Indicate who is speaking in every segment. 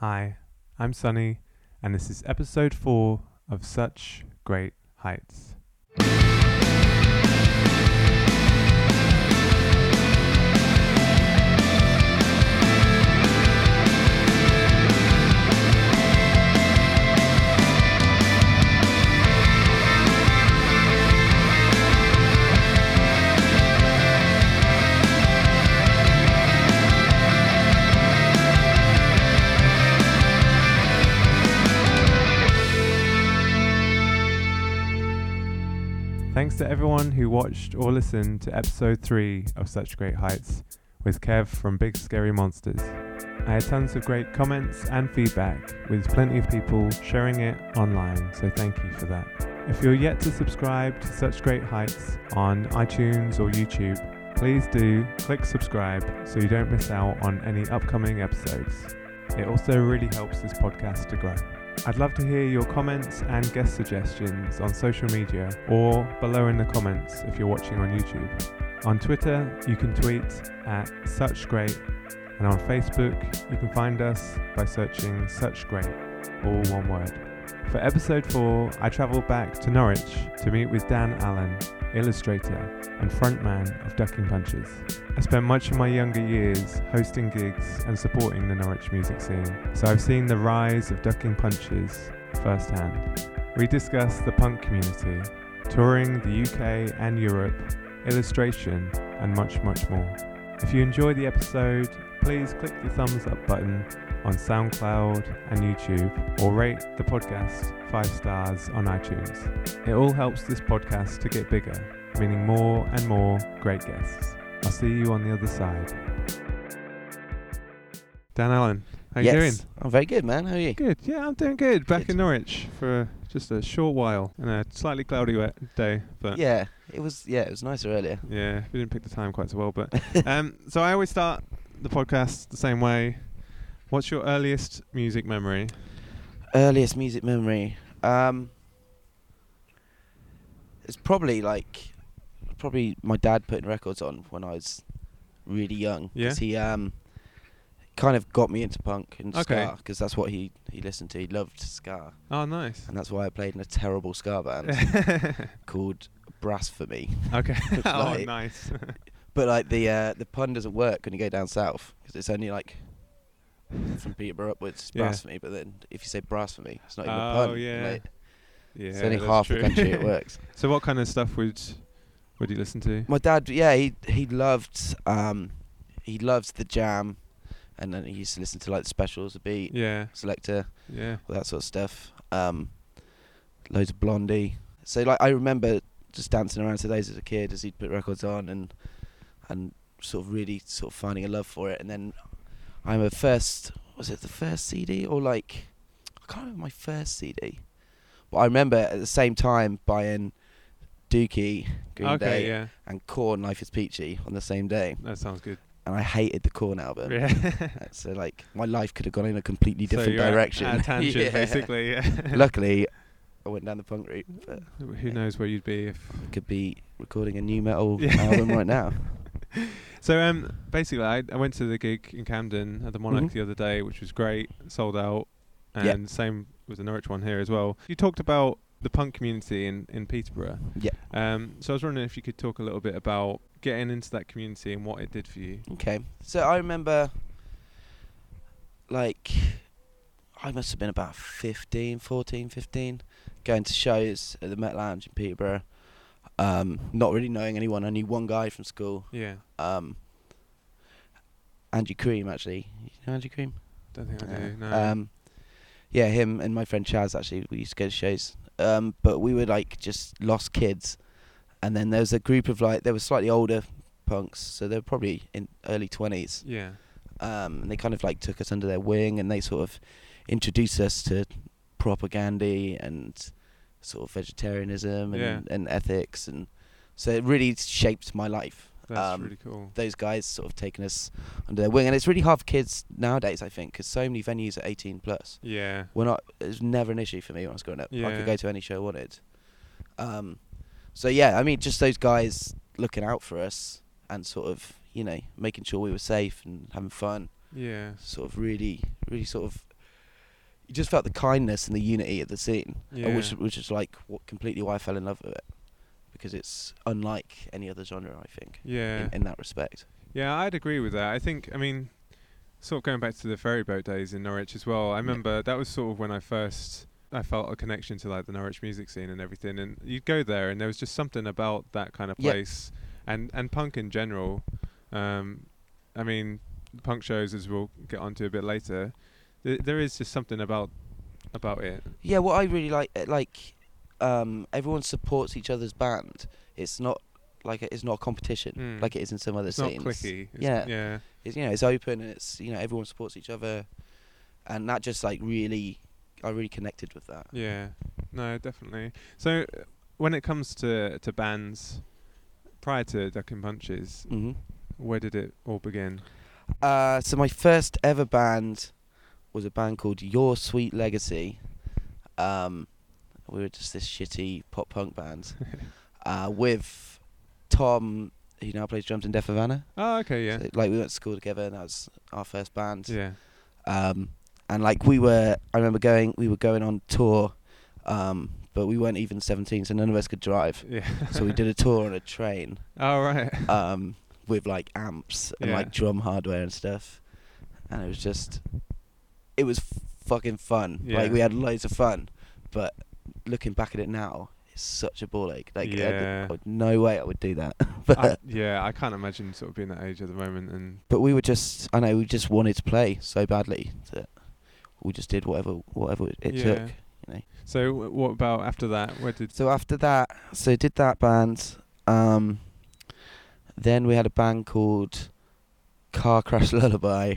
Speaker 1: Hi, I'm Sunny, and this is episode 4 of Such Great Heights. Thanks to everyone who watched or listened to episode 3 of Such Great Heights with Kev from Big Scary Monsters. I had tons of great comments and feedback, with plenty of people sharing it online, so thank you for that. If you're yet to subscribe to Such Great Heights on iTunes or YouTube, please do click subscribe so you don't miss out on any upcoming episodes. It also really helps this podcast to grow. I'd love to hear your comments and guest suggestions on social media or below in the comments if you're watching on YouTube. On Twitter, you can tweet at Such Great, and on Facebook, you can find us by searching Such Great, all one word. For episode 4, I travelled back to Norwich to meet with Dan Allen, illustrator and frontman of Ducking Punches. I spent much of my younger years hosting gigs and supporting the Norwich music scene, so I've seen the rise of Ducking Punches firsthand. We discuss the punk community, touring the UK and Europe, illustration, and much, much more. If you enjoy the episode, please click the thumbs up button on SoundCloud and YouTube, or rate the podcast five stars on iTunes. It all helps this podcast to get bigger, meaning more and more great guests. I'll see you on the other side. Dan Allen, how you doing?
Speaker 2: I'm very good, man. How are you?
Speaker 1: Good. Yeah, I'm doing good. Back
Speaker 2: Good.
Speaker 1: in Norwich for just a short while and a slightly cloudy wet day, but
Speaker 2: Yeah, it was. Yeah, it was nicer earlier.
Speaker 1: Yeah, we didn't pick the time quite so well, but um, so I always start the podcast the same way. What's your earliest music memory?
Speaker 2: Earliest music memory. Um, it's probably like, probably my dad putting records on when I was really young.
Speaker 1: Yeah?
Speaker 2: he um, kind of got me into punk and
Speaker 1: Okay.
Speaker 2: ska because that's what he he listened to. He loved ska,
Speaker 1: Oh, nice.
Speaker 2: and that's why I played in a terrible ska band called Blasphemy.
Speaker 1: okay.
Speaker 2: It's
Speaker 1: oh, nice.
Speaker 2: But like the uh, the pun doesn't work when you go down south because it's only like from Peterborough upwards
Speaker 1: Yeah.
Speaker 2: blasphemy. But then if you say blasphemy, it's not even
Speaker 1: Oh,
Speaker 2: a pun.
Speaker 1: yeah.
Speaker 2: Like,
Speaker 1: yeah,
Speaker 2: it's only half
Speaker 1: true.
Speaker 2: the country it works.
Speaker 1: so, what kind of stuff would would you listen to?
Speaker 2: My dad, yeah, he he loved um he loved the Jam, and then he used to listen to like the specials, the beat,
Speaker 1: Yeah,
Speaker 2: Selecter,
Speaker 1: yeah,
Speaker 2: all that sort of stuff. Um, loads of Blondie. So like I remember just dancing around to those as a kid as he'd put records on and and sort of really sort of finding a love for it. And then I remember first was it the first CD or like I can't remember my first CD, but I remember at the same time buying Dookie, Green
Speaker 1: okay,
Speaker 2: Day,
Speaker 1: yeah,
Speaker 2: and Korn Life is Peachy on the same day,
Speaker 1: that sounds good.
Speaker 2: and I hated the Korn album.
Speaker 1: Yeah.
Speaker 2: So like my life could have gone in a completely
Speaker 1: So
Speaker 2: different
Speaker 1: at-
Speaker 2: direction.
Speaker 1: At a tangent,
Speaker 2: Yeah.
Speaker 1: basically. Yeah.
Speaker 2: Luckily, I went down the punk route, but
Speaker 1: Who knows where you'd be if
Speaker 2: I could be recording a new metal
Speaker 1: Yeah.
Speaker 2: album right now.
Speaker 1: So um, basically, I, I went to the gig in Camden at the Monarch
Speaker 2: Mhm.
Speaker 1: the other day, which was great, sold out,
Speaker 2: Yeah.
Speaker 1: and same with the Norwich one here as well. You talked about the punk community in, in Peterborough.
Speaker 2: Yeah.
Speaker 1: Um, so I was wondering if you could talk a little bit about getting into that community and what it did for you.
Speaker 2: Okay. So I remember, like, I must have been about 15, 14, 15, going to shows at the Met Lounge in Peterborough. Um, not really knowing anyone. I knew one guy from school,
Speaker 1: Yeah.
Speaker 2: um, Andrew Cream, actually. You know Andrew Cream?
Speaker 1: Don't think I do. No.
Speaker 2: Um, yeah, him and my friend Chaz actually we used to go to shows. Um, but we were like just lost kids, and then there was a group of like they were slightly older punks, so they were probably in early twenties.
Speaker 1: yeah.
Speaker 2: Um, and they kind of like took us under their wing, and they sort of introduced us to propaganda and sort of vegetarianism and,
Speaker 1: Yeah.
Speaker 2: and ethics, and so it really shaped my life
Speaker 1: That's
Speaker 2: um,
Speaker 1: really cool.
Speaker 2: those guys sort of taking us under their wing, and it's really hard for kids nowadays. I think because so many venues are 18 plus.
Speaker 1: Yeah.
Speaker 2: We're not. It was never an issue for me when I was growing up.
Speaker 1: Yeah.
Speaker 2: I could go to any show I wanted. Um, so yeah, I mean, just those guys looking out for us and sort of you know making sure we were safe and having fun.
Speaker 1: Yeah.
Speaker 2: Sort of really, really sort of you just felt the kindness and the unity of the scene,
Speaker 1: Yeah.
Speaker 2: which which is like what, completely why I fell in love with it, because it's unlike any other genre. I think
Speaker 1: yeah.
Speaker 2: in, in that respect.
Speaker 1: Yeah, I'd agree with that. I think, I mean, sort of going back to the ferry boat days in Norwich as well. I remember that was sort of when I first I felt a connection to like the Norwich music scene and everything. And you'd go there, and there was just something about that kind of
Speaker 2: Yeah.
Speaker 1: place and and punk in general. Um, I mean, punk shows as we'll get onto a bit later. Th- there is just something about about it.
Speaker 2: Yeah, what I really like, uh, like, um, everyone supports each other's band. It's not like a, it's not a competition
Speaker 1: Mm.
Speaker 2: like it is in some other
Speaker 1: It's not
Speaker 2: scenes.
Speaker 1: clicky. It's,
Speaker 2: Yeah.
Speaker 1: yeah,
Speaker 2: It's you know it's open and it's you know everyone supports each other, and that just like really, I really connected with that.
Speaker 1: yeah. No, definitely. So, uh, when it comes to to bands, prior to Ducking Punches,
Speaker 2: hmm
Speaker 1: Where did it all begin?
Speaker 2: Uh, so my first ever band was a band called Your Sweet Legacy. Um, we were just this shitty pop punk band uh, with Tom, who now plays drums in Deaf Havana.
Speaker 1: Oh, okay, yeah,
Speaker 2: So, like we went to school together, and that was our first band.
Speaker 1: yeah,
Speaker 2: Um, and like we were, I remember going, we were going on tour, um, but we weren't even 17, so none of us could drive.
Speaker 1: yeah.
Speaker 2: so we did a tour on a train
Speaker 1: oh, right.
Speaker 2: um, with like amps and
Speaker 1: Yeah.
Speaker 2: like drum hardware and stuff, and it was just, it was fucking fun. Like we had loads of fun, but looking back at it now, it's such a ball ache. Like
Speaker 1: Yeah.
Speaker 2: I would- no way I would do that. but
Speaker 1: I, yeah, I can't imagine sort of being that age at the moment. And
Speaker 2: but we were just, I know we just wanted to play so badly that we just did whatever whatever it
Speaker 1: Yeah.
Speaker 2: took. You know.
Speaker 1: so, w- what about after that? Where did?
Speaker 2: So after that, so did that band. Um, then we had a band called Car Crash Lullaby,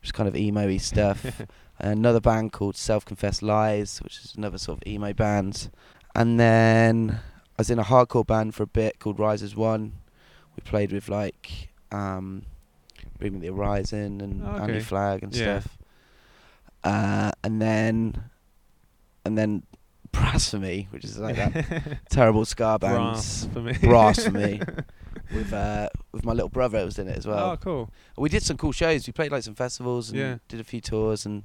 Speaker 2: which is kind of emo-y stuff. another band called Self Confessed Lies, which is another sort of emo band. And then I was in a hardcore band for a bit called Risers One. We played with like um, Bring Me the Horizon and
Speaker 1: Oh,
Speaker 2: Andy. Flag and
Speaker 1: Yeah.
Speaker 2: stuff. Uh, and then, and then Blasphemy, which is like that terrible ska band
Speaker 1: Brass for me.
Speaker 2: Brass for me. with uh, with my little brother that was in it as well.
Speaker 1: oh, cool.
Speaker 2: We did some cool shows. We played like some festivals and
Speaker 1: Yeah.
Speaker 2: did a few tours and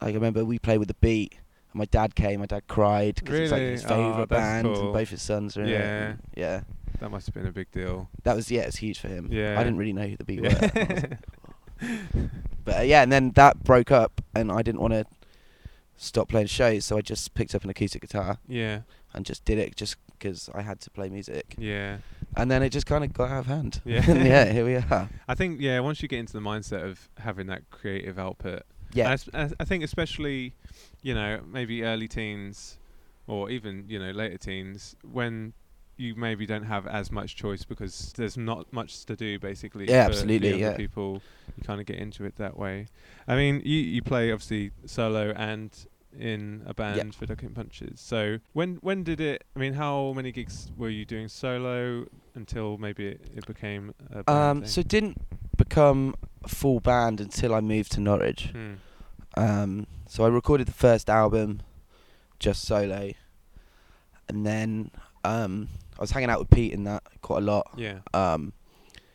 Speaker 2: like, I remember we played with the Beat. And my dad came. My dad cried because it's like
Speaker 1: Really?
Speaker 2: his
Speaker 1: Oh,
Speaker 2: favorite
Speaker 1: that's
Speaker 2: band,
Speaker 1: cool.
Speaker 2: and both his sons are in it.
Speaker 1: Yeah.
Speaker 2: and yeah.
Speaker 1: That must have been a big deal.
Speaker 2: That was yeah, it was huge for him.
Speaker 1: Yeah.
Speaker 2: I didn't really know who the Beat were.
Speaker 1: Yeah.
Speaker 2: like, but uh, yeah, and then that broke up, and I didn't want to stop playing shows, so I just picked up an acoustic guitar
Speaker 1: yeah,
Speaker 2: and just did it just because I had to play music.
Speaker 1: yeah,
Speaker 2: And then it just kind of got out of hand.
Speaker 1: Yeah.
Speaker 2: Yeah, here we are.
Speaker 1: I think yeah. Once you get into the mindset of having that creative output,
Speaker 2: Yeah.
Speaker 1: I, I s- I, I think especially, you know, maybe early teens, or even you know later teens, when you maybe don't have as much choice because there's not much to do basically.
Speaker 2: Yeah, absolutely, yeah.
Speaker 1: People, you kind of get into it that way. I mean, you you play obviously solo and in a band for Ducking Punches. So when when did it? I mean, how many gigs were you doing solo until maybe it, it became a band
Speaker 2: Um,
Speaker 1: thing?
Speaker 2: so it didn't become a full band until I moved to Norwich.
Speaker 1: Hmm.
Speaker 2: Um, so I recorded the first album just solo, and then um, I was hanging out with Pete in that quite a lot.
Speaker 1: Yeah.
Speaker 2: Um,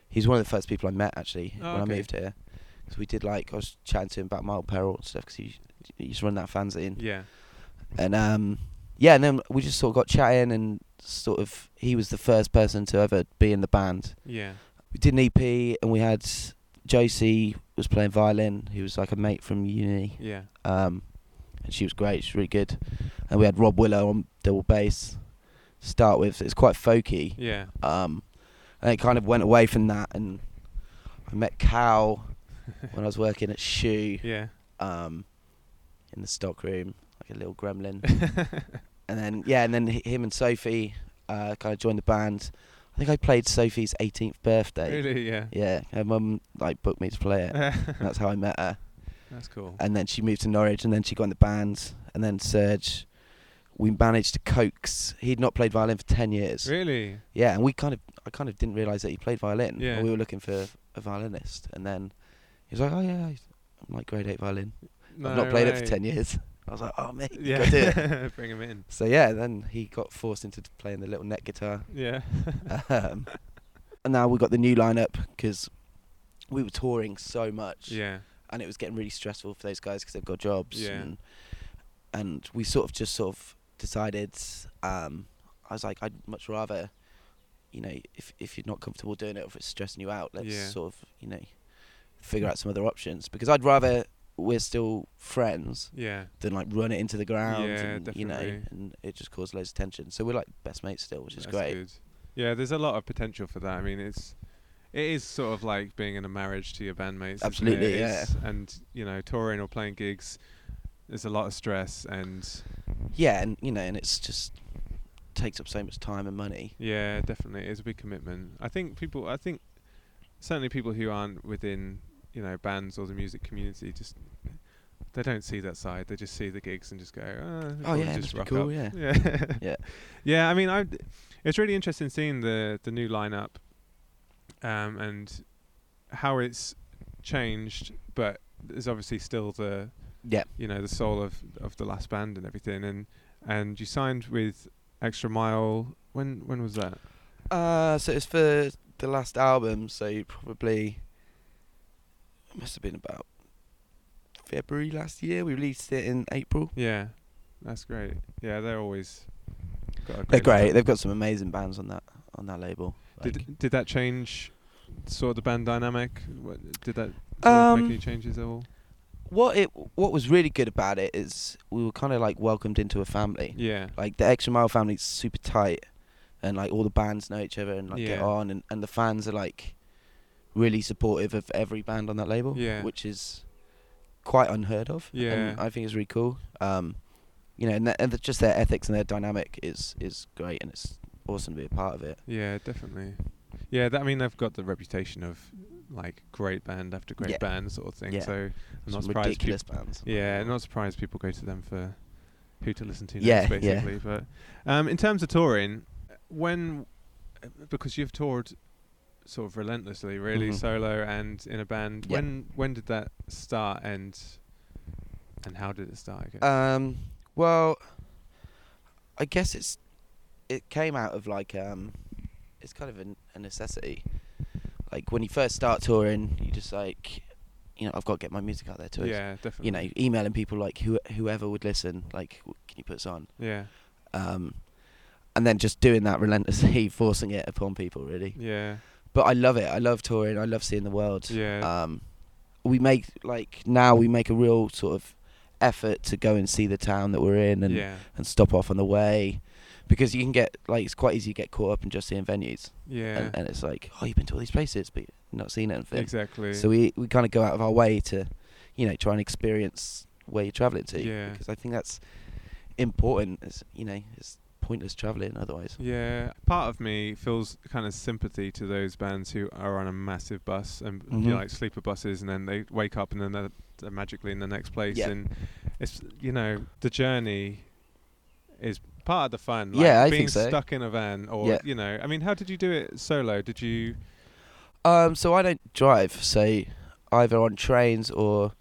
Speaker 2: he's one of the first people I met actually
Speaker 1: Oh,
Speaker 2: when
Speaker 1: okay.
Speaker 2: I moved here. So we did like I was chatting to him about Mild Peril and stuff because he, he used to run that fanzine.
Speaker 1: Yeah.
Speaker 2: And um, yeah, and then we just sort of got chatting and sort of he was the first person to ever be in the band.
Speaker 1: Yeah.
Speaker 2: We did an EP and we had Josie was playing violin, who was like a mate from uni.
Speaker 1: Yeah.
Speaker 2: Um, and she was great. She's really good. And we had Rob Willow on double bass. To start with, it's quite folky.
Speaker 1: Yeah.
Speaker 2: Um, and it kind of went away from that, and I met Cal when I was working at Shoe
Speaker 1: Yeah.
Speaker 2: um, in the stock room, like a little gremlin. and then yeah, and then h- him and Sophie uh, kind of joined the band. I think I played Sophie's 18th birthday.
Speaker 1: really? Yeah.
Speaker 2: Yeah, her mum like booked me to play it. that's how I met her.
Speaker 1: That's cool.
Speaker 2: And then she moved to Norwich, and then she got in the band. And then Serge, we managed to coax. He'd not played violin for ten years.
Speaker 1: Really?
Speaker 2: Yeah, and we kind of, I kind of didn't realise that he played violin.
Speaker 1: Yeah.
Speaker 2: We were looking for a violinist, and then he was like, "Oh yeah, I'm like grade eight violin. I've not played it for ten years." I was like, "Oh mate,
Speaker 1: Yeah.
Speaker 2: do it."
Speaker 1: Bring him in.
Speaker 2: So yeah, then he got forced into playing the little neck guitar.
Speaker 1: Yeah.
Speaker 2: um, and now we've got the new lineup because we were touring so much.
Speaker 1: yeah.
Speaker 2: and it was getting really stressful for those guys because they've got jobs.
Speaker 1: Yeah.
Speaker 2: And, and we sort of just sort of decided. Um, I was like, I'd much rather, you know, if if you're not comfortable doing it, or if it's stressing you out, let's
Speaker 1: Yeah.
Speaker 2: sort of, you know, figure out some other options. Because I'd rather we're still friends
Speaker 1: Yeah.
Speaker 2: than like run it into the ground.
Speaker 1: Yeah,
Speaker 2: and, You know,
Speaker 1: definitely.
Speaker 2: and it just caused loads of tension. So we're like best mates still, which is
Speaker 1: That's
Speaker 2: great.
Speaker 1: good. Yeah, there's a lot of potential for that. I mean, it's it is sort of like being in a marriage to your bandmates.
Speaker 2: Absolutely, yeah.
Speaker 1: And you know, touring or playing gigs, there's a lot of stress and
Speaker 2: Yeah, and you know, and it's just takes up so much time and money.
Speaker 1: yeah, definitely, it's a big commitment. I think people, I think certainly people who aren't within you know bands or the music community just. They don't see that side. They just see the gigs and just go, oh,
Speaker 2: Oh, yeah,
Speaker 1: just rock
Speaker 2: cool,
Speaker 1: up."
Speaker 2: yeah.
Speaker 1: yeah,
Speaker 2: Yeah.
Speaker 1: yeah. I mean, I. It's really interesting seeing the the new lineup, um, and how it's changed, but there's obviously still the
Speaker 2: Yeah.
Speaker 1: you know the soul of of the last band and everything. And and you signed with Extra Mile. When when was that?
Speaker 2: Uh, so it's for the last album, so probably it must have been about February last year. We released it in April.
Speaker 1: Yeah, that's great. Yeah, they're always. Got a
Speaker 2: They're great.
Speaker 1: lineup.
Speaker 2: They've got some amazing bands on that on that label. Like,
Speaker 1: Did did that change sort of the band dynamic? What, did that
Speaker 2: Um,
Speaker 1: make any changes at all?
Speaker 2: what it what was really good about it is we were kind of like welcomed into a family.
Speaker 1: Yeah.
Speaker 2: Like the Extra Mile family's super tight, and like all the bands know each other and like get on, and, and the fans are like really supportive of every band on that label.
Speaker 1: Yeah.
Speaker 2: which is quite unheard of.
Speaker 1: Yeah.
Speaker 2: and I think it's really cool. Um, you know, and, th- and th- just their ethics and their dynamic is is great, and it's awesome to be a part of it.
Speaker 1: Yeah, definitely. Yeah, I mean they've got the reputation of like great band after great
Speaker 2: Yeah.
Speaker 1: band sort of thing.
Speaker 2: Yeah.
Speaker 1: So I'm not
Speaker 2: Some
Speaker 1: surprised. peop-
Speaker 2: ridiculous bands.
Speaker 1: yeah, not surprised people go to them for who to listen to
Speaker 2: Yeah,
Speaker 1: next,
Speaker 2: yeah.
Speaker 1: basically. But um, in terms of touring, when because you've toured sort of relentlessly, really
Speaker 2: Mhm.
Speaker 1: solo and in a band. When when did that start and and how did it start? I guess?
Speaker 2: Um, well, I guess it's it came out of like um, it's kind of a, a necessity. Like when you first start touring, you just like, you know, I've got to get my music out there to
Speaker 1: yeah, definitely.
Speaker 2: You know, emailing people like who whoever would listen, like, can you put us on?
Speaker 1: Yeah,
Speaker 2: Um, and then just doing that relentlessly, forcing it upon people, really.
Speaker 1: yeah,
Speaker 2: But I love it. I love touring. I love seeing the world.
Speaker 1: yeah,
Speaker 2: Um, we make like now we make a real sort of effort to go and see the town that we're in and
Speaker 1: yeah,
Speaker 2: and stop off on the way because you can get like it's quite easy to get caught up in just seeing venues
Speaker 1: yeah.
Speaker 2: and, and it's like oh you've been to all these places but you've not seen anything
Speaker 1: exactly.
Speaker 2: so we we kind of go out of our way to you know try and experience where you're traveling to
Speaker 1: Yeah.
Speaker 2: because I think that's important it's you know it's pointless traveling otherwise
Speaker 1: Yeah, part of me feels kind of sympathy to those bands who are on a massive bus and you
Speaker 2: Mhm.
Speaker 1: know, like sleeper buses, and then they wake up and then they're, they're magically in the next place,
Speaker 2: Yeah.
Speaker 1: and it's you know the journey is part of the fun. Like
Speaker 2: Yeah, I
Speaker 1: being
Speaker 2: think so.
Speaker 1: stuck in a van, or
Speaker 2: Yeah.
Speaker 1: you know, I mean, how did you do it solo? Did you?
Speaker 2: um so I don't drive so either on trains or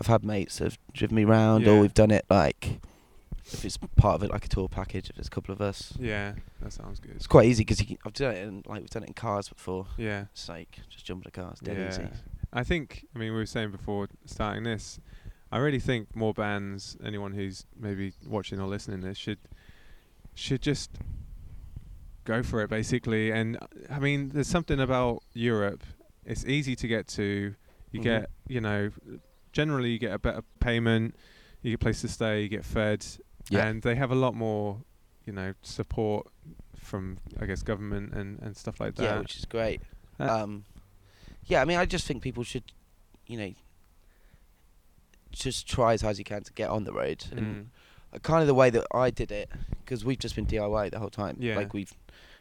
Speaker 2: I've had mates have driven me round
Speaker 1: Yeah.
Speaker 2: or we've done it like if it's part of it like a tour package if there's a couple of us
Speaker 1: Yeah, that sounds good.
Speaker 2: It's quite easy because I've done it in like we've done it in cars before.
Speaker 1: Yeah,
Speaker 2: It's like just jump in a car, dead
Speaker 1: yeah.
Speaker 2: easy.
Speaker 1: I think. I mean, we were saying before starting this. I really think more bands, anyone who's maybe watching or listening to this, should should just go for it basically. And I mean, there's something about Europe. It's easy to get to. You
Speaker 2: Mhm.
Speaker 1: get, you know, generally you get a better payment. You get a place to stay. You get fed,
Speaker 2: Yeah.
Speaker 1: and they have a lot more, you know, support from I guess government and and stuff like that.
Speaker 2: Yeah, which is great.
Speaker 1: Uh,
Speaker 2: um, yeah, I mean, I just think people should, you know, just try as hard as you can to get on the road.
Speaker 1: mm,
Speaker 2: And kind of the way that I did it, because we've just been DIY the whole time.
Speaker 1: Yeah.
Speaker 2: Like we've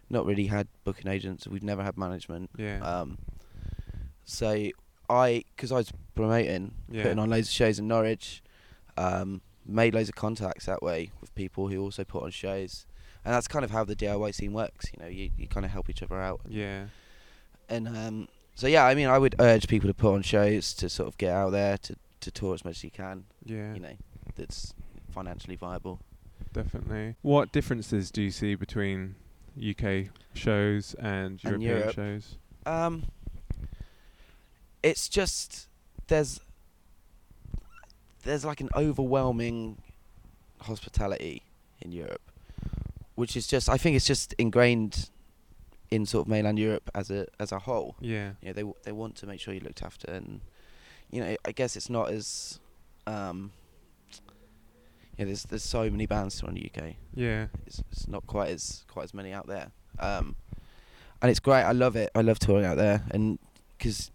Speaker 2: not really had booking agents. We've never had management.
Speaker 1: yeah.
Speaker 2: Um, so I, because I was promoting,
Speaker 1: Yeah.
Speaker 2: putting on loads of shows in Norwich, um, made loads of contacts that way with people who also put on shows, and that's kind of how the DIY scene works. You know, you, you kind of help each other out,
Speaker 1: yeah.
Speaker 2: and um, so yeah, I mean, I would urge people to put on shows to sort of get out there to to tour as much as you can.
Speaker 1: Yeah.
Speaker 2: You know, that's financially viable.
Speaker 1: Definitely. What differences do you see between UK shows and
Speaker 2: And
Speaker 1: European
Speaker 2: Europe.
Speaker 1: shows?
Speaker 2: Um, it's just there's there's like an overwhelming hospitality in Europe, which is just I think it's just ingrained in sort of mainland Europe as a as a whole.
Speaker 1: Yeah.
Speaker 2: You know, they w- they want to make sure you're looked after, and you know, I guess it's not as um, yeah. There's there's so many bands still in the UK.
Speaker 1: Yeah.
Speaker 2: It's, it's not quite as quite as many out there. Um, and it's great. I love it. I love touring out there, and because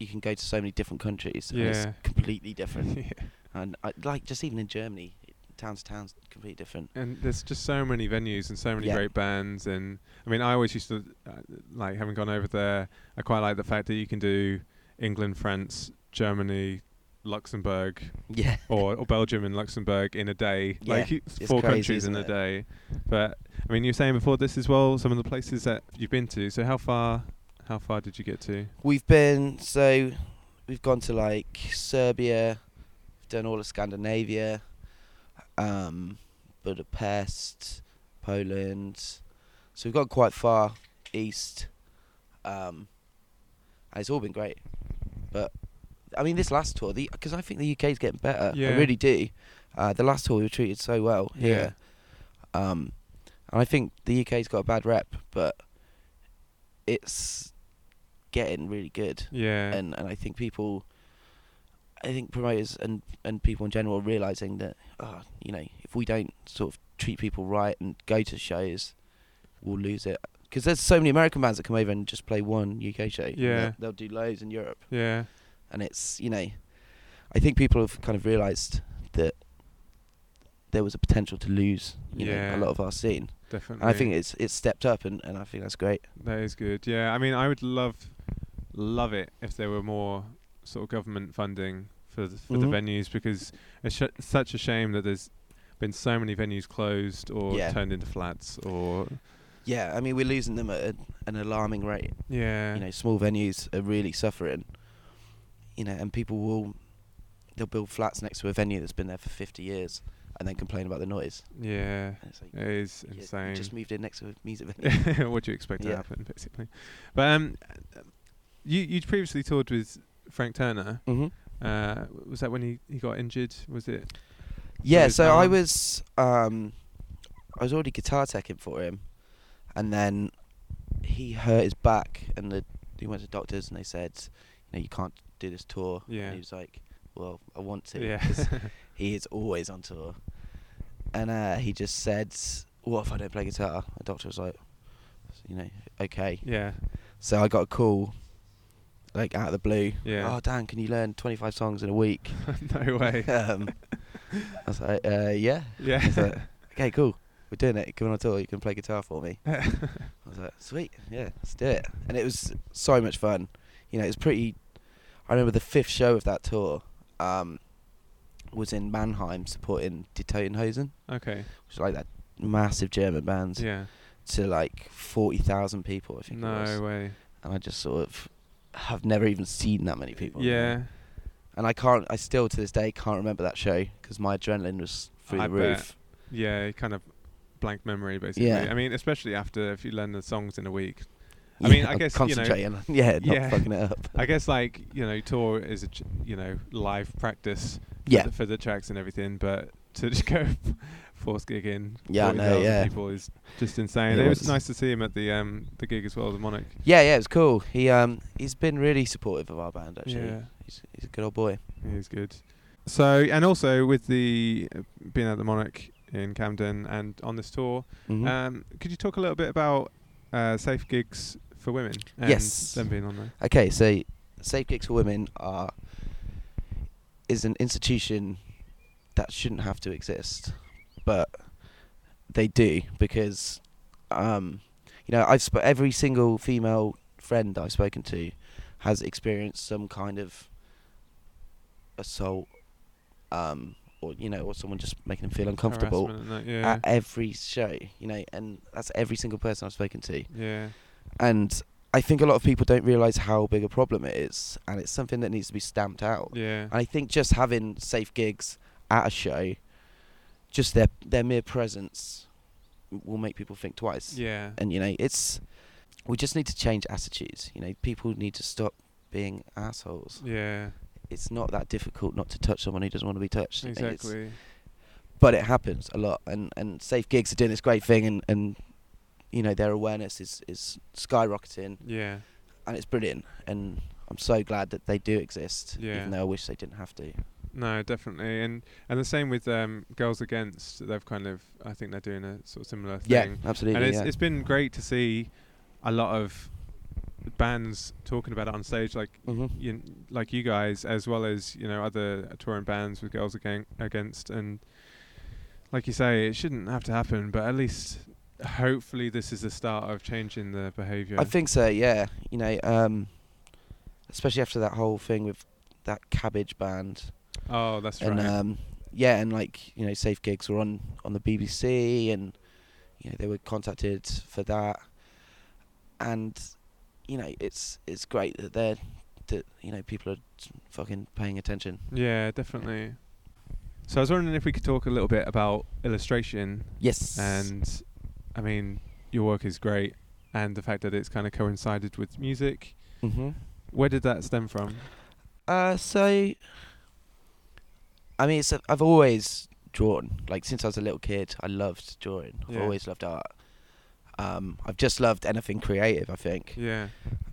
Speaker 2: you can go to so many different countries, and
Speaker 1: Yeah.
Speaker 2: it's completely different.
Speaker 1: yeah.
Speaker 2: And I, like just even in Germany, town to town's completely different.
Speaker 1: And there's just so many venues and so many
Speaker 2: Yeah.
Speaker 1: great bands. And I mean, I always used to uh, like having gone over there. I quite like the fact that you can do England, France, Germany, Luxembourg,
Speaker 2: Yeah.
Speaker 1: or, or Belgium and Luxembourg in a day.
Speaker 2: Yeah,
Speaker 1: like four
Speaker 2: crazy,
Speaker 1: countries in
Speaker 2: isn't
Speaker 1: a day. But I mean, you were saying before this as well. Some of the places that you've been to. So how far? How far did you get to?
Speaker 2: We've been so we've gone to like Serbia, done all of Scandinavia, um, Budapest, Poland. So we've gone quite far east, um, and it's all been great. But I mean, this last tour, the because I think the UK is getting better.
Speaker 1: Yeah.
Speaker 2: I really do. Uh, the last tour we were treated so well here, um, and I think the UK's got a bad rep, but it's getting really good
Speaker 1: Yeah.
Speaker 2: and and I think people, I think promoters and and people in general are realizing that, oh, you know, if we don't sort of treat people right and go to shows, we'll lose it. Because there's so many American bands that come over and just play one UK show.
Speaker 1: Yeah.
Speaker 2: they'll, do loads in Europe,
Speaker 1: yeah.
Speaker 2: and it's you know, I think people have kind of realized that there was a potential to lose, you
Speaker 1: Yeah.
Speaker 2: know, a lot of our scene.
Speaker 1: Definitely.
Speaker 2: And I think it's it's stepped up, and, and I think that's great.
Speaker 1: That is good. Yeah, I mean, I would love, love it if there were more sort of government funding for the, for
Speaker 2: Mhm.
Speaker 1: the venues because it's sh- such a shame that there's been so many venues closed or
Speaker 2: Yeah.
Speaker 1: turned into flats or
Speaker 2: Yeah, I mean we're losing them at a, an alarming rate.
Speaker 1: yeah,
Speaker 2: you know, small venues are really suffering. You know, and people will they'll build flats next to a venue that's been there for 50 years and then complain about the noise.
Speaker 1: yeah,
Speaker 2: it's like,
Speaker 1: it is
Speaker 2: you
Speaker 1: insane.
Speaker 2: just moved in next to a music venue.
Speaker 1: what do you expect to happen, basically? But um, you you previously toured with Frank Turner.
Speaker 2: hmm
Speaker 1: Uh, was that when he, he got injured? Was it?
Speaker 2: Yeah, so I was um, I was already guitar teching for him, and then he hurt his back, and the he went to doctors, and they said, you know, you can't do this tour.
Speaker 1: Yeah.
Speaker 2: And he was like, well, I want to.
Speaker 1: Yeah.
Speaker 2: he is always on tour. And uh, he just said, "What if I don't play guitar?" The doctor was like, "You know, okay."
Speaker 1: yeah.
Speaker 2: So I got a call, like out of the blue.
Speaker 1: Yeah.
Speaker 2: Oh, Dan, can you learn 25 songs in a week?
Speaker 1: no way.
Speaker 2: um, I was like, uh, "Yeah."
Speaker 1: yeah.
Speaker 2: Like, "Okay, cool. We're doing it. Come on a tour. You can play guitar for me." I was like, "Sweet, yeah, let's do it." And it was so much fun. You know, it was pretty. I remember the fifth show of that tour. Um, was in Mannheim supporting Die Toten Hosen.
Speaker 1: okay.
Speaker 2: which is like that massive German band,
Speaker 1: Yeah.
Speaker 2: to like forty thousand people, I think it was.
Speaker 1: No way.
Speaker 2: And I just sort of have never even seen that many people.
Speaker 1: Yeah.
Speaker 2: And I can't. I still to this day can't remember that show because my adrenaline was through
Speaker 1: I
Speaker 2: the
Speaker 1: bet.
Speaker 2: roof.
Speaker 1: Yeah, kind of blank memory basically.
Speaker 2: Yeah.
Speaker 1: I mean, especially after if you learn the songs in a week. I
Speaker 2: Yeah,
Speaker 1: mean, I
Speaker 2: I'm
Speaker 1: guess, you know-
Speaker 2: concentrating. yeah, not
Speaker 1: Yeah.
Speaker 2: fucking it up.
Speaker 1: I guess like you know, tour is a ch- you know live practice for,
Speaker 2: Yeah.
Speaker 1: the, for the tracks and everything, but to just go force gig in
Speaker 2: Yeah, I know, yeah.
Speaker 1: people is just insane.
Speaker 2: It
Speaker 1: It, was. nice to see him at the um the gig as well, the Monarch.
Speaker 2: Yeah, yeah, it was cool. He um he's been really supportive of our band actually.
Speaker 1: Yeah.
Speaker 2: He's he's a good old boy.
Speaker 1: He's good. So and also with the uh, being at the Monarch in Camden and on this tour,
Speaker 2: Mhm.
Speaker 1: um, could you talk a little bit about uh, safe gigs for women and
Speaker 2: Yes.
Speaker 1: them being on there?
Speaker 2: Okay, so Safe Gigs for Women are is an institution that shouldn't have to exist, but they do because, um, you know, I've sp- every single female friend I've spoken to has experienced some kind of assault, um, or you know, or someone just making them feel uncomfortable
Speaker 1: that, yeah,
Speaker 2: at every show, you know, and that's every single person I've spoken to.
Speaker 1: Yeah,
Speaker 2: and I think a lot of people don't realize how big a problem it is, and it's something that needs to be stamped out.
Speaker 1: yeah,
Speaker 2: And I think just having safe gigs at a show, just their their mere presence, will make people think twice.
Speaker 1: yeah,
Speaker 2: And you know, it's we just need to change attitudes. You know, people need to stop being assholes.
Speaker 1: yeah,
Speaker 2: it's not that difficult not to touch someone who doesn't want to be touched. know, it's-
Speaker 1: Exactly.
Speaker 2: but it happens a lot, and and safe gigs are doing this great thing, and and you know their awareness is is skyrocketing,
Speaker 1: Yeah.
Speaker 2: and it's brilliant, and I'm so glad that they do exist,
Speaker 1: Yeah.
Speaker 2: even though I wish they didn't have to.
Speaker 1: No, definitely, and and the same with um, Girls Against. They've kind of, I think they're doing a sort of similar thing.
Speaker 2: Yeah, absolutely.
Speaker 1: and it's
Speaker 2: yeah.
Speaker 1: it's been great to see a lot of bands talking about it on stage, like
Speaker 2: Mhm.
Speaker 1: you, like you guys, as well as you know other touring bands with Girls Again- Against, and like you say, it shouldn't have to happen, but at least hopefully this is the start of changing the behaviour.
Speaker 2: I think so. Yeah, you know, um, especially after that whole thing with that Cabbage band,
Speaker 1: oh, that's
Speaker 2: and
Speaker 1: right.
Speaker 2: um, yeah, and like you know, Safe Gigs were on on the BBC, and you know they were contacted for that, and you know it's it's great that they're that you know people are fucking paying attention.
Speaker 1: yeah, definitely. So I was wondering if we could talk a little bit about illustration
Speaker 2: Yes,
Speaker 1: and I mean your work is great and the fact that it's kind of coincided with music
Speaker 2: hmm
Speaker 1: where did that stem from
Speaker 2: Uh, so I mean, it's a, I've always drawn. Like since I was a little kid, I loved drawing. I've
Speaker 1: Yeah.
Speaker 2: always loved art. Um, I've just loved anything creative. I think.
Speaker 1: yeah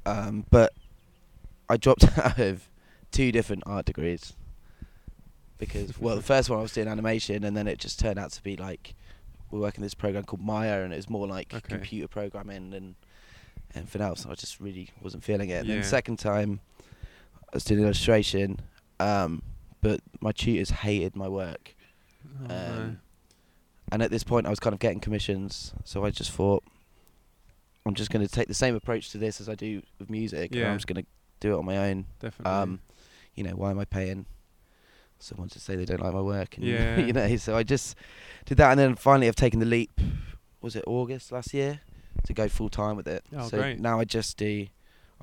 Speaker 2: Um, but I dropped out of two different art degrees because, well, the first one I was doing animation, and then it just turned out to be like we're working this program called Maya, and it was more like
Speaker 1: Okay.
Speaker 2: computer programming and anything else. I just really wasn't feeling it. And then
Speaker 1: Yeah.
Speaker 2: the second time I was doing illustration, um, but my tutors hated my work.
Speaker 1: Oh, no.
Speaker 2: Um, and at this point, I was kind of getting commissions, so I just thought, I'm just going to take the same approach to this as I do with music,
Speaker 1: Yeah.
Speaker 2: I'm just going to do it on my own.
Speaker 1: definitely
Speaker 2: Um, you know, why am I paying someone to say they don't like my work? And,
Speaker 1: Yeah.
Speaker 2: you know, so I just did that, and then finally, I've taken the leap. Was it August last year to go full time with it?
Speaker 1: Oh,
Speaker 2: so
Speaker 1: great.
Speaker 2: now I just do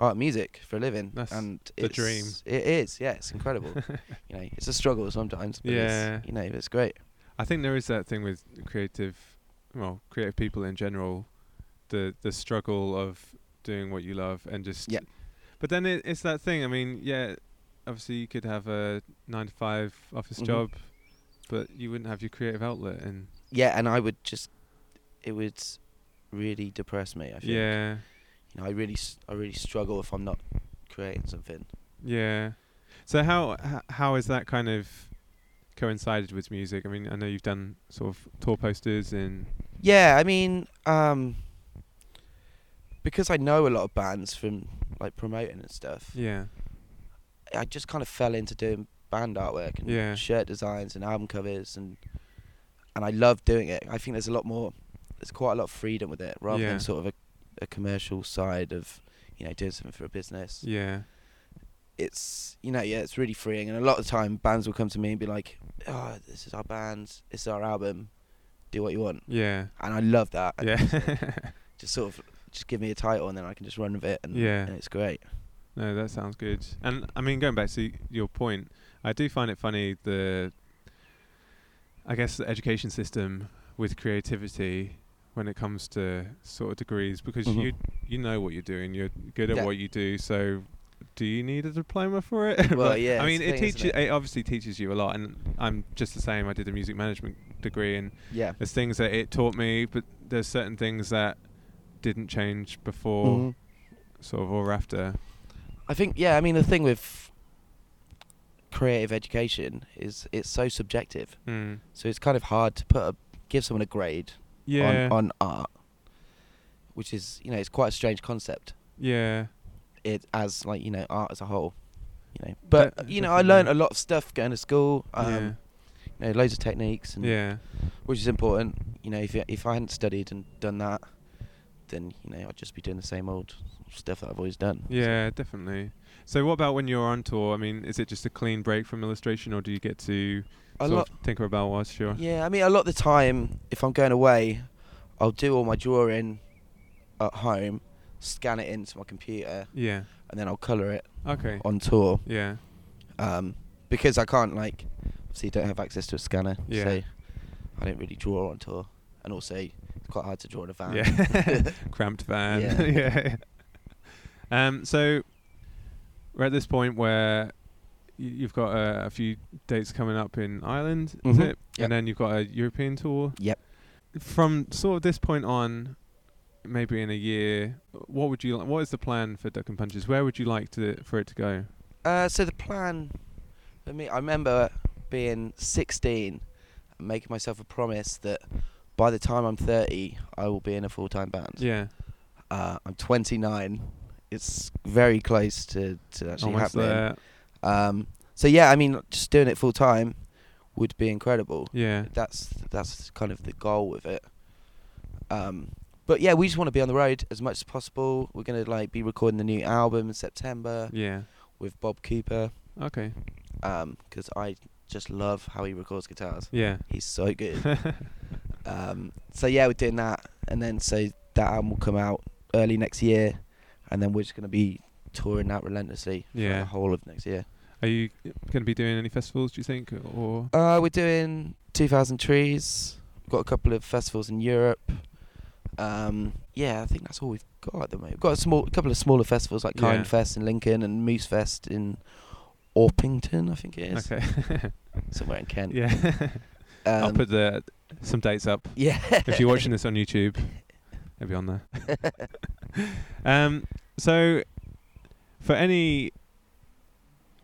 Speaker 2: art music for a living,
Speaker 1: That's
Speaker 2: and
Speaker 1: the dream.
Speaker 2: It is, yeah, it's incredible. you know, it's a struggle sometimes, but
Speaker 1: Yeah.
Speaker 2: it's, you know, it's great.
Speaker 1: I think there is that thing with creative well creative people in general the the struggle of doing what you love and just
Speaker 2: Yeah.
Speaker 1: but then it, it's that thing I mean yeah obviously you could have a 9 to 5 office
Speaker 2: Mhm.
Speaker 1: job but you wouldn't have your creative outlet and
Speaker 2: Yeah, and I would just, it would really depress me. I think.
Speaker 1: yeah
Speaker 2: You know, I really, I really struggle if I'm not creating something.
Speaker 1: Yeah. So how how is that kind of coincided with music? I mean, I know you've done sort of tour posters and
Speaker 2: Yeah, I mean, um, because I know a lot of bands from like promoting and stuff.
Speaker 1: yeah,
Speaker 2: I just kind of fell into doing band artwork and
Speaker 1: Yeah.
Speaker 2: shirt designs and album covers and and I love doing it. I think there's a lot more. There's quite a lot of freedom with it, rather
Speaker 1: Yeah.
Speaker 2: than sort of a, a commercial side of you know doing something for a business.
Speaker 1: yeah,
Speaker 2: It's you know yeah, it's really freeing. And a lot of the time, bands will come to me and be like, "Oh, this is our band. This is our album. Do what you want."
Speaker 1: yeah,
Speaker 2: And I love that. And
Speaker 1: yeah.
Speaker 2: just sort of just give me a title and then I can just run with it and,
Speaker 1: Yeah.
Speaker 2: and it's great.
Speaker 1: no, that sounds good. And I mean, going back to your point, I do find it funny the, I guess the education system with creativity when it comes to sort of degrees because
Speaker 2: Mhm.
Speaker 1: you you know what you're doing, you're good at
Speaker 2: Yeah.
Speaker 1: what you do, so. Do you need a diploma for it?
Speaker 2: Well, yeah,
Speaker 1: I mean, it teaches.
Speaker 2: it?
Speaker 1: It obviously teaches you a lot, and I'm just the same. I did a music management degree, and
Speaker 2: Yeah.
Speaker 1: there's things that it taught me, but there's certain things that didn't change before,
Speaker 2: Mhm.
Speaker 1: sort of, or after.
Speaker 2: I think yeah. I mean the thing with creative education is it's so subjective,
Speaker 1: Mm.
Speaker 2: so it's kind of hard to put a give someone a grade
Speaker 1: Yeah.
Speaker 2: on on art, which is you know it's quite a strange concept.
Speaker 1: yeah.
Speaker 2: It as like you know art as a whole, you know. But
Speaker 1: De-
Speaker 2: you know I learned a lot of stuff going to school. Um,
Speaker 1: yeah.
Speaker 2: You know loads of techniques and
Speaker 1: Yeah.
Speaker 2: which is important. You know if if I hadn't studied and done that, then you know I'd just be doing the same old stuff that I've always done.
Speaker 1: Yeah, definitely. So, what about when you're on tour? I mean, is it just a clean break from illustration, or do you get to
Speaker 2: A lot.
Speaker 1: of tinker about whilst you're?
Speaker 2: Yeah, I mean, a lot of the time, if I'm going away, I'll do all my drawing at home, scan it into my computer,
Speaker 1: Yeah.
Speaker 2: and then I'll colour it
Speaker 1: Okay.
Speaker 2: on tour.
Speaker 1: Yeah.
Speaker 2: Um, because I can't like, obviously, don't have access to a scanner,
Speaker 1: Yeah.
Speaker 2: so I don't really draw on tour. And also, it's quite hard to draw in a van.
Speaker 1: Yeah. Cramped van.
Speaker 2: Yeah.
Speaker 1: yeah. Um. So we're at this point where you've got a, a few dates coming up in Ireland, is
Speaker 2: Mhm.
Speaker 1: it?
Speaker 2: Yep.
Speaker 1: And then you've got a European tour.
Speaker 2: Yep.
Speaker 1: From sort of this point on, maybe in a year, what would you? What is the plan for Ducking Punches? Where would you like to for it to go?
Speaker 2: Uh, so the plan for me, I remember being 16 and making myself a promise that by the time I'm 30, I will be in a full-time band.
Speaker 1: Yeah,
Speaker 2: Uh, I'm 29. It's very close to, to actually
Speaker 1: almost
Speaker 2: happening.
Speaker 1: there.
Speaker 2: Um, so yeah, I mean, just doing it full time would be incredible.
Speaker 1: Yeah,
Speaker 2: That's that's kind of the goal with it. Um, but yeah, we just want to be on the road as much as possible. We're gonna like be recording the new album in September
Speaker 1: yeah.
Speaker 2: with Bob Cooper.
Speaker 1: Okay.
Speaker 2: because I just love how he records guitars.
Speaker 1: Yeah.
Speaker 2: He's so good. um, so yeah, we're doing that, and then so that album will come out early next year, and then we're just gonna be touring that relentlessly for
Speaker 1: Yeah.
Speaker 2: the whole of next year.
Speaker 1: Are you going to be doing any festivals? Do you think, or
Speaker 2: Uh, we're doing 2,000 Trees. We've got a couple of festivals in Europe. Um, yeah, I think that's all we've got at the moment. We've got a small, a couple of smaller festivals like
Speaker 1: Yeah.
Speaker 2: Kind Fest in Lincoln and Moose Fest in Orpington, I think it is,
Speaker 1: okay?
Speaker 2: somewhere in Kent.
Speaker 1: yeah.
Speaker 2: Um,
Speaker 1: I'll put the some dates up.
Speaker 2: yeah.
Speaker 1: if you're watching this on YouTube, it'll be on there. um, so, for any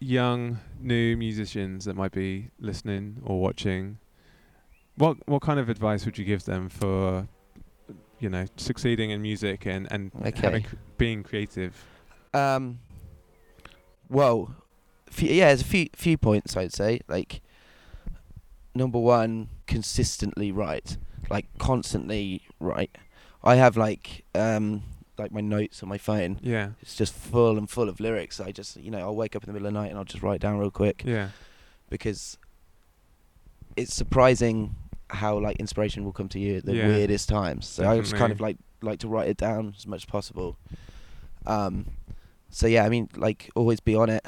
Speaker 1: young new musicians that might be listening or watching, what what kind of advice would you give them for, you know, succeeding in music and and
Speaker 2: Okay.
Speaker 1: having being creative?
Speaker 2: Um, well, few, yeah, there's a few few points I'd say. Like, number one, consistently write, like constantly write. I have like um like my notes on my phone.
Speaker 1: Yeah,
Speaker 2: It's just full and full of lyrics. I just you know I'll wake up in the middle of the night and I'll just write down real quick
Speaker 1: yeah,
Speaker 2: because it's surprising how like inspiration will come to you at the
Speaker 1: Yeah.
Speaker 2: weirdest times. So I just kind of like like to write it down as much as possible. Um, so yeah, I mean like always be on it.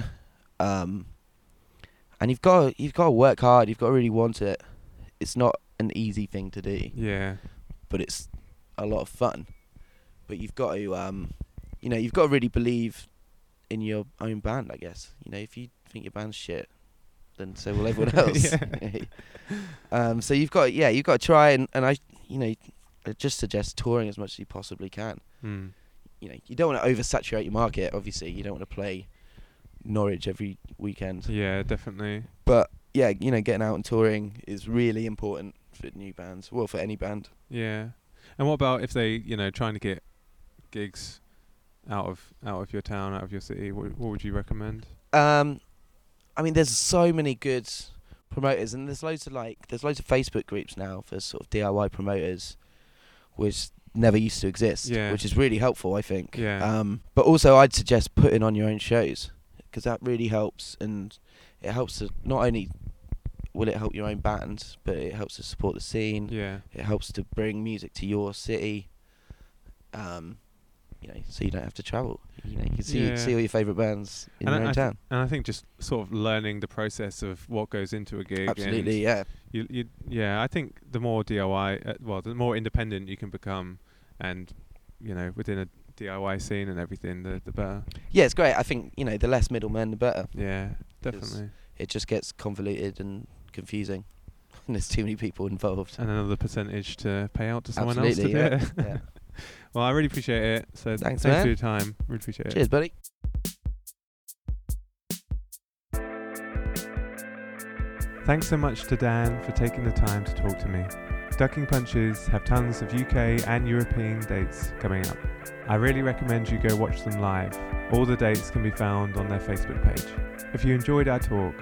Speaker 2: Um, and you've got you've got to work hard. You've got to really want it. It's not an easy thing to do,
Speaker 1: yeah,
Speaker 2: but it's a lot of fun. But you've got to um, you know, you've got to really believe in your own band. I guess you know if you think your band's shit, then so will everyone else. um, so you've got yeah, you've got to try and and I you know I just suggest touring as much as you possibly can.
Speaker 1: Mm.
Speaker 2: You know you don't want to oversaturate your market. Obviously, you don't want to play Norwich every weekend.
Speaker 1: yeah, definitely.
Speaker 2: But yeah, you know getting out and touring is really important for new bands. Well, for any band.
Speaker 1: Yeah. And what about if they, you know, trying to get gigs out of out of your town, out of your city? What, what would you recommend?
Speaker 2: Um, I mean, there's so many good promoters, and there's loads of like, there's loads of Facebook groups now for sort of DIY promoters, which never used to exist,
Speaker 1: Yeah.
Speaker 2: which is really helpful, I think.
Speaker 1: Yeah.
Speaker 2: Um, but also, I'd suggest putting on your own shows because that really helps, and it helps to not only will it help your own band, but it helps to support the scene.
Speaker 1: Yeah.
Speaker 2: It helps to bring music to your city. Um, you know, so you don't have to travel. You know, you can see
Speaker 1: Yeah.
Speaker 2: see all your favourite bands in
Speaker 1: And
Speaker 2: your
Speaker 1: I-
Speaker 2: own
Speaker 1: I
Speaker 2: town.
Speaker 1: And I think just sort of learning the process of what goes into a gig.
Speaker 2: Absolutely, yeah.
Speaker 1: you, you, yeah, I think the more DIY, uh, well, the more independent you can become, and you know, within a DIY scene and everything, the the better.
Speaker 2: Yeah, it's great. I think you know the less middlemen, the better.
Speaker 1: Yeah, definitely.
Speaker 2: It just gets convoluted and confusing, and there's too many people involved.
Speaker 1: And another percentage to pay out to someone
Speaker 2: Absolutely,
Speaker 1: else to
Speaker 2: yeah.
Speaker 1: well, I really appreciate it. So
Speaker 2: Thanks,
Speaker 1: thanks
Speaker 2: man.
Speaker 1: for your time. Really appreciate it.
Speaker 2: Cheers, buddy.
Speaker 1: Thanks so much to Dan for taking the time to talk to me. Ducking Punches have tons of UK and European dates coming up. I really recommend you go watch them live. All the dates can be found on their Facebook page. If you enjoyed our talk,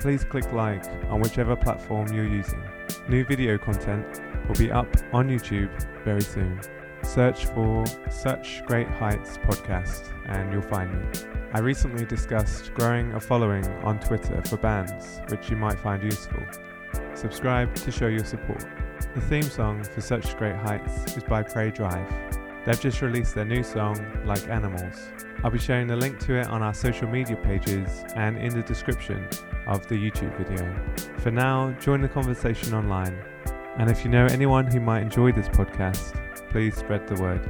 Speaker 1: please click like on whichever platform you're using. New video content will be up on YouTube very soon. Search for Such Great Heights podcast and you'll find me. I recently discussed growing a following on Twitter for bands, which you might find useful. Subscribe to show your support. The theme song for Such Great Heights is by Prey Drive. They've just released their new song, Like Animals. I'll be sharing the link to it on our social media pages and in the description of the YouTube video. For now, join the conversation online. And if you know anyone who might enjoy this podcast, please spread the word.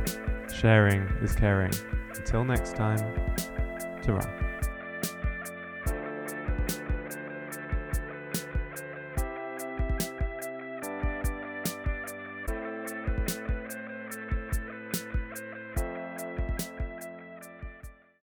Speaker 1: Sharing is caring. Until next time, ta